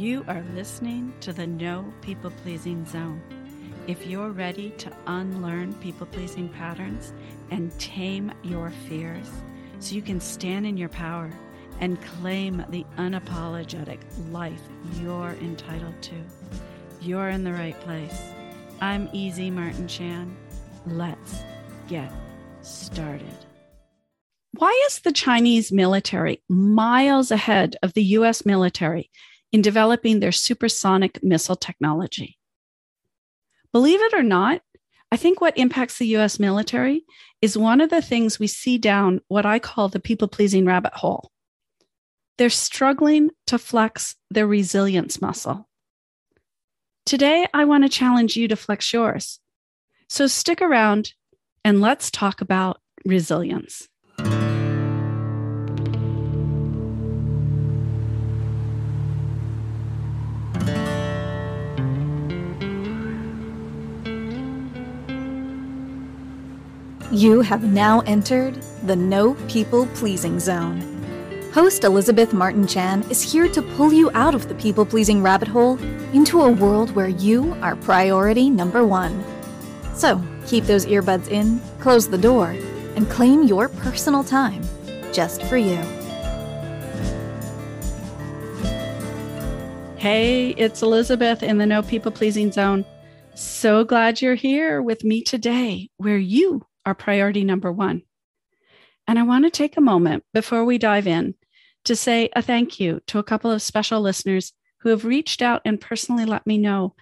You are listening to the No People Pleasing Zone. If you're ready to unlearn people pleasing patterns and tame your fears so you can stand in your power and claim the unapologetic life you're entitled to, you're in the right place. I'm Easy Martin Chan. Let's get started. Why is the Chinese military miles ahead of the US military in developing their supersonic missile technology? Believe it or not, I think what impacts the US military is one of the things we see down what I call the people pleasing rabbit hole. They're struggling to flex their resilience muscle. Today, I want to challenge you to flex yours. So stick around and let's talk about resilience. You have now entered the No People Pleasing Zone. Host Elizabeth Martin Chan is here to pull you out of the people pleasing rabbit hole into a world where you are priority number one. So keep those earbuds in, close the door, and claim your personal time just for you. Hey, it's Elizabeth in the No People Pleasing Zone. So glad you're here with me today, where you are priority number one. And I want to take a moment before we dive in to say a thank you to a couple of special listeners who have reached out and personally let me know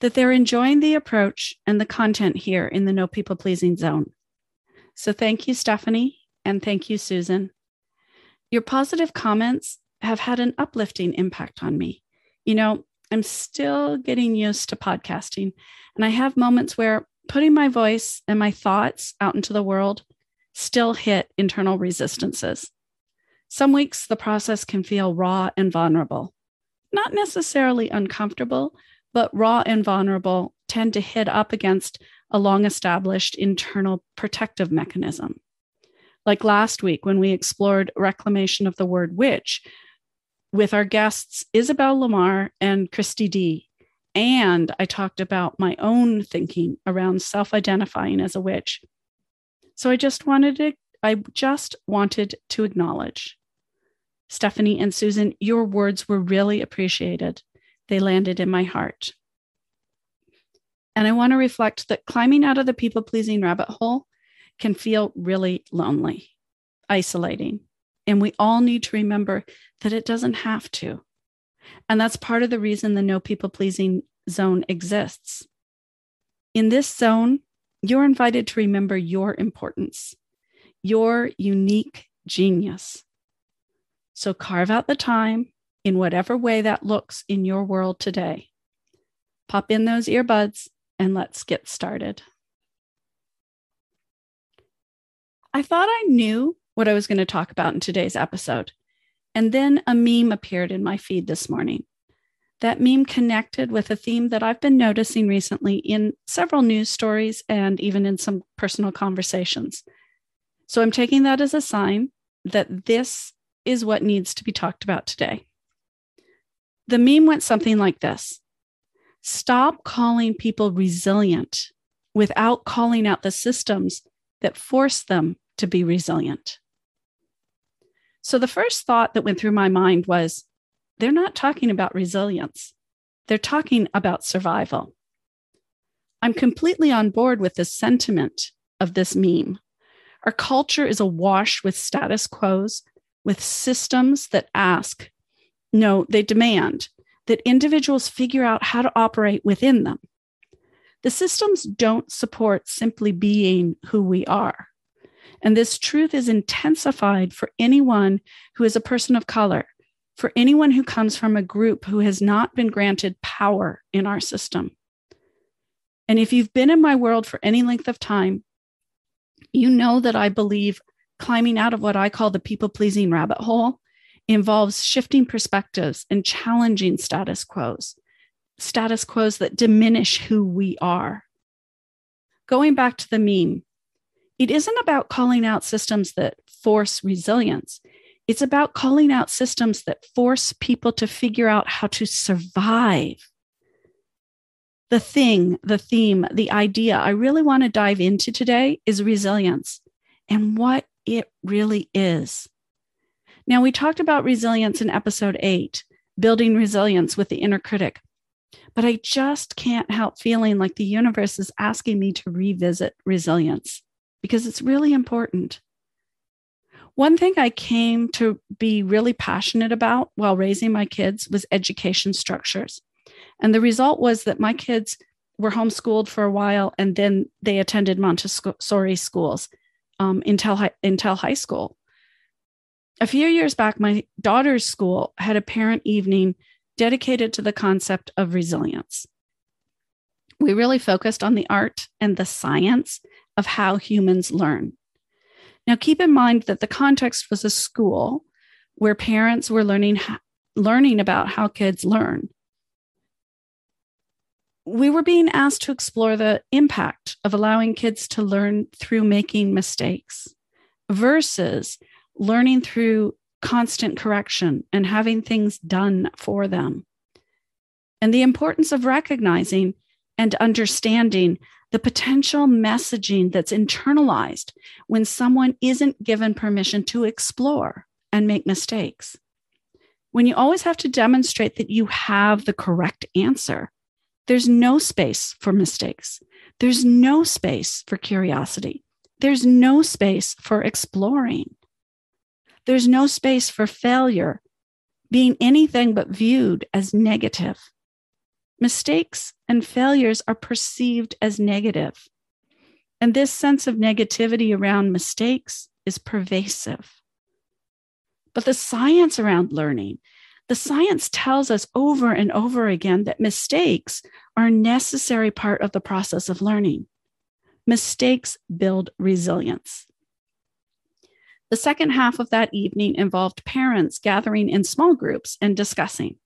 that they're enjoying the approach and the content here in the No People Pleasing Zone. So thank you, Stephanie, and thank you, Susan. Your positive comments have had an uplifting impact on me. You know, I'm still getting used to podcasting, and I have moments where putting my voice and my thoughts out into the world still hit internal resistances. Some weeks the process can feel raw and vulnerable, not necessarily uncomfortable, but raw and vulnerable tend to hit up against a long established internal protective mechanism. Like last week when we explored reclamation of the word witch with our guests Isabel Lamar and Christy D. And I talked about my own thinking around self identifying as a witch. So I just wanted to, I just wanted to acknowledge Stephanie and Susan, your words were really appreciated. They landed in my heart. And I want to reflect that climbing out of the people pleasing rabbit hole can feel really lonely, isolating. And we all need to remember that it doesn't have to. And that's part of the reason the no people pleasing zone exists. In this zone, you're invited to remember your importance, your unique genius. So carve out the time in whatever way that looks in your world today. Pop in those earbuds and let's get started. I thought I knew what I was going to talk about in today's episode. And then a meme appeared in my feed this morning. That meme connected with a theme that I've been noticing recently in several news stories and even in some personal conversations. So I'm taking that as a sign that this is what needs to be talked about today. The meme went something like this Stop calling people resilient without calling out the systems that force them to be resilient. So the first thought that went through my mind was they're not talking about resilience, they're talking about survival. I'm completely on board with the sentiment of this meme. Our culture is awash with status quos, with systems that ask, no, they demand that individuals figure out how to operate within them. The systems don't support simply being who we are. And this truth is intensified for anyone who is a person of color, for anyone who comes from a group who has not been granted power in our system. And if you've been in my world for any length of time, you know that I believe climbing out of what I call the people pleasing rabbit hole involves shifting perspectives and challenging status quos, status quos that diminish who we are. Going back to the meme, it isn't about calling out systems that force resilience. It's about calling out systems that force people to figure out how to survive. The thing, the theme, the idea I really want to dive into today is resilience and what it really is. Now, we talked about resilience in episode eight, building resilience with the inner critic. But I just can't help feeling like the universe is asking me to revisit resilience because it's really important. One thing I came to be really passionate about while raising my kids was education structures. And the result was that my kids were homeschooled for a while and then they attended Montessori schools um, until, high, until high school. A few years back, my daughter's school had a parent evening dedicated to the concept of resilience. We really focused on the art and the science of how humans learn. Now, keep in mind that the context was a school where parents were learning, learning about how kids learn. We were being asked to explore the impact of allowing kids to learn through making mistakes versus learning through constant correction and having things done for them. And the importance of recognizing and understanding the potential messaging that's internalized when someone isn't given permission to explore and make mistakes. When you always have to demonstrate that you have the correct answer, there's no space for mistakes. There's no space for curiosity. There's no space for exploring. There's no space for failure being anything but viewed as negative. Mistakes and failures are perceived as negative. And this sense of negativity around mistakes is pervasive. But the science around learning, the science tells us over and over again that mistakes are a necessary part of the process of learning. Mistakes build resilience. The second half of that evening involved parents gathering in small groups and discussing.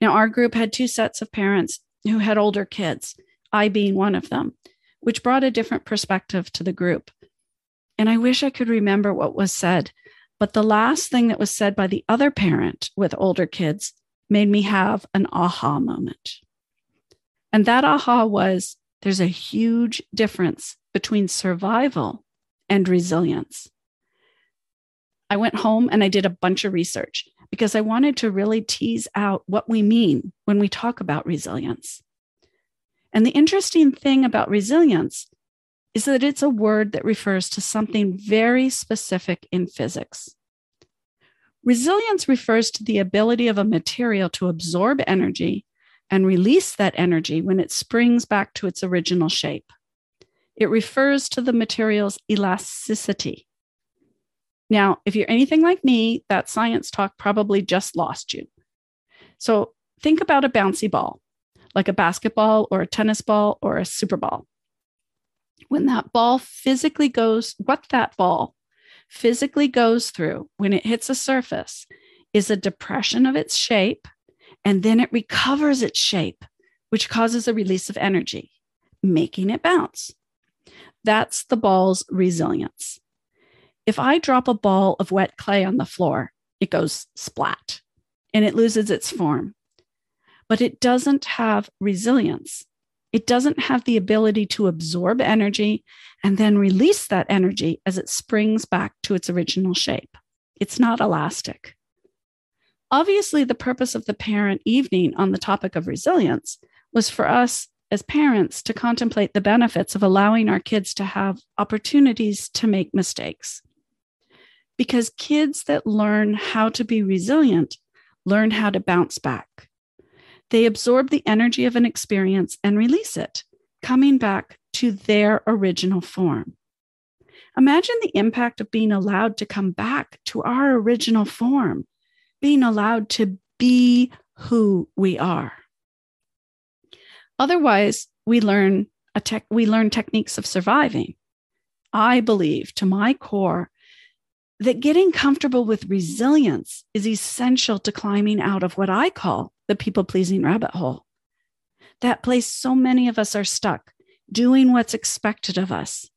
Now, our group had two sets of parents who had older kids, I being one of them, which brought a different perspective to the group. And I wish I could remember what was said, but the last thing that was said by the other parent with older kids made me have an aha moment. And that aha was there's a huge difference between survival and resilience. I went home and I did a bunch of research because I wanted to really tease out what we mean when we talk about resilience. And the interesting thing about resilience is that it's a word that refers to something very specific in physics. Resilience refers to the ability of a material to absorb energy and release that energy when it springs back to its original shape. It refers to the material's elasticity. Now, if you're anything like me, that science talk probably just lost you. So think about a bouncy ball, like a basketball or a tennis ball or a super ball. When that ball physically goes, what that ball physically goes through when it hits a surface is a depression of its shape, and then it recovers its shape, which causes a release of energy, making it bounce. That's the ball's resilience. If I drop a ball of wet clay on the floor, it goes splat and it loses its form. But it doesn't have resilience. It doesn't have the ability to absorb energy and then release that energy as it springs back to its original shape. It's not elastic. Obviously, the purpose of the parent evening on the topic of resilience was for us as parents to contemplate the benefits of allowing our kids to have opportunities to make mistakes because kids that learn how to be resilient learn how to bounce back. They absorb the energy of an experience and release it, coming back to their original form. Imagine the impact of being allowed to come back to our original form, being allowed to be who we are. Otherwise, we learn a tech, we learn techniques of surviving. I believe to my core that getting comfortable with resilience is essential to climbing out of what I call the people pleasing rabbit hole. That place so many of us are stuck, doing what's expected of us,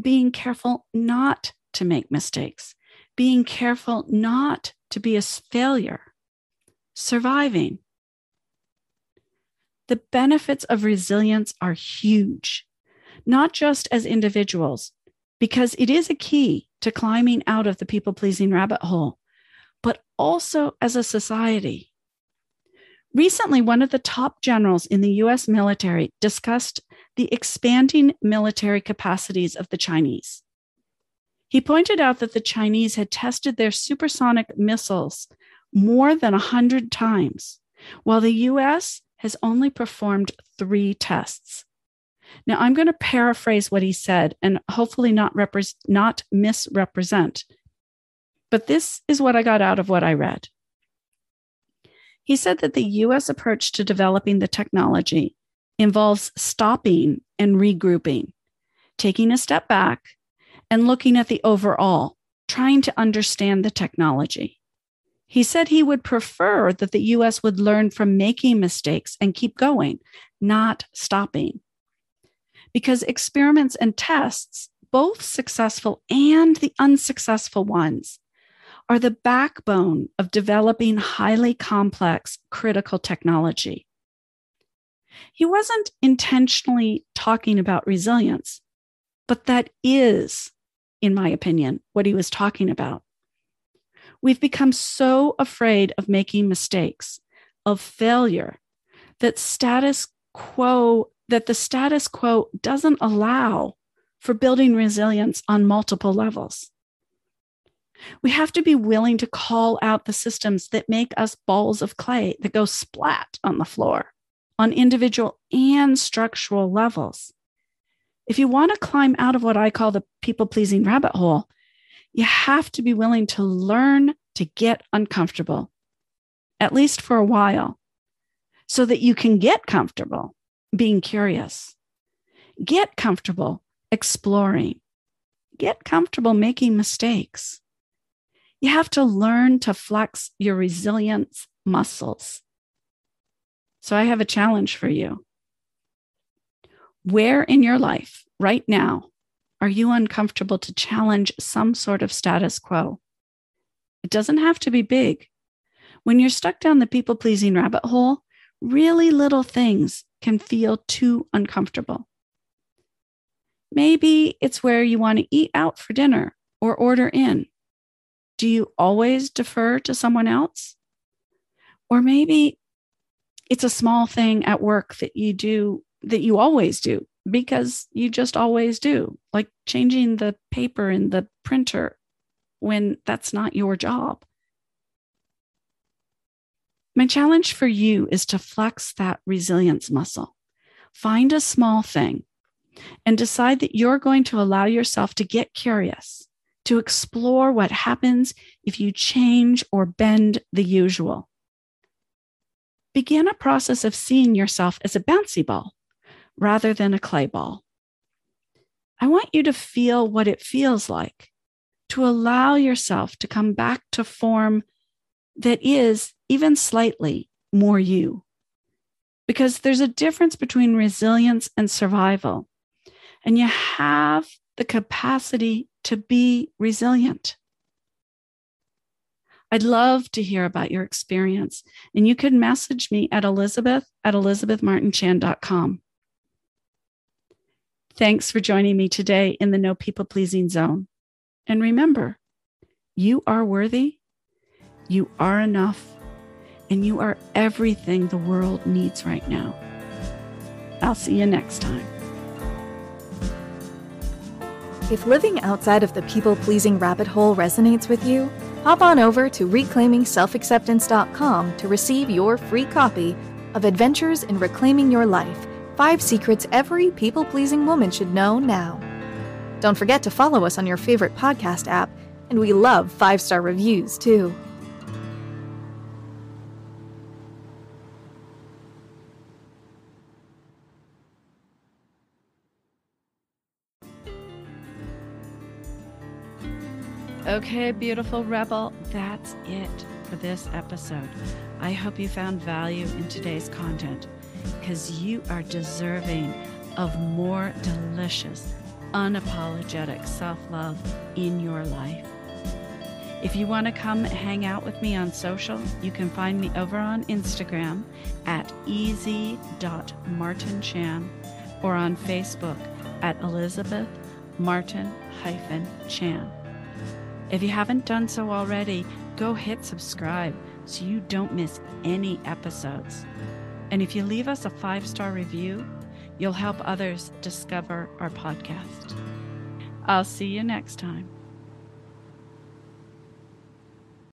being careful not to make mistakes, being careful not to be a failure, surviving. The benefits of resilience are huge, not just as individuals, because it is a key to climbing out of the people pleasing rabbit hole, but also as a society. Recently, one of the top generals in the US military discussed the expanding military capacities of the Chinese. He pointed out that the Chinese had tested their supersonic missiles more than 100 times, while the US has only performed three tests. Now, I'm going to paraphrase what he said and hopefully not, repre- not misrepresent, but this is what I got out of what I read. He said that the US approach to developing the technology involves stopping and regrouping, taking a step back and looking at the overall, trying to understand the technology. He said he would prefer that the US would learn from making mistakes and keep going, not stopping. Because experiments and tests, both successful and the unsuccessful ones, are the backbone of developing highly complex critical technology. He wasn't intentionally talking about resilience, but that is in my opinion, what he was talking about. We've become so afraid of making mistakes, of failure, that status quo, that the status quo doesn't allow for building resilience on multiple levels. We have to be willing to call out the systems that make us balls of clay that go splat on the floor on individual and structural levels if you want to climb out of what I call the people pleasing rabbit hole, you have to be willing to learn to get uncomfortable, at least for a while, so that you can get comfortable being curious. Get comfortable exploring. Get comfortable making mistakes. You have to learn to flex your resilience muscles. So, I have a challenge for you. Where in your life right now are you uncomfortable to challenge some sort of status quo? It doesn't have to be big. When you're stuck down the people pleasing rabbit hole, really little things can feel too uncomfortable. Maybe it's where you want to eat out for dinner or order in. Do you always defer to someone else? Or maybe it's a small thing at work that you do that you always do because you just always do, like changing the paper in the printer when that's not your job. My challenge for you is to flex that resilience muscle. Find a small thing and decide that you're going to allow yourself to get curious, to explore what happens if you change or bend the usual. Begin a process of seeing yourself as a bouncy ball rather than a clay ball. I want you to feel what it feels like to allow yourself to come back to form that is even slightly more you. Because there's a difference between resilience and survival. And you have the capacity to be resilient. I'd love to hear about your experience. And you can message me at elizabeth at elizabethmartinchan.com. Thanks for joining me today in the No People Pleasing Zone. And remember, you are worthy, you are enough, and you are everything the world needs right now. I'll see you next time. If living outside of the people pleasing rabbit hole resonates with you, hop on over to reclaimingselfacceptance.com to receive your free copy of Adventures in Reclaiming Your Life Five secrets every people pleasing woman should know now. Don't forget to follow us on your favorite podcast app, and we love five star reviews too. Okay, beautiful rebel, that's it for this episode. I hope you found value in today's content because you are deserving of more delicious, unapologetic self love in your life. If you want to come hang out with me on social, you can find me over on Instagram at easy.martinchan or on Facebook at Elizabeth Martin Chan. If you haven't done so already, go hit subscribe so you don't miss any episodes. And if you leave us a five star review, you'll help others discover our podcast. I'll see you next time.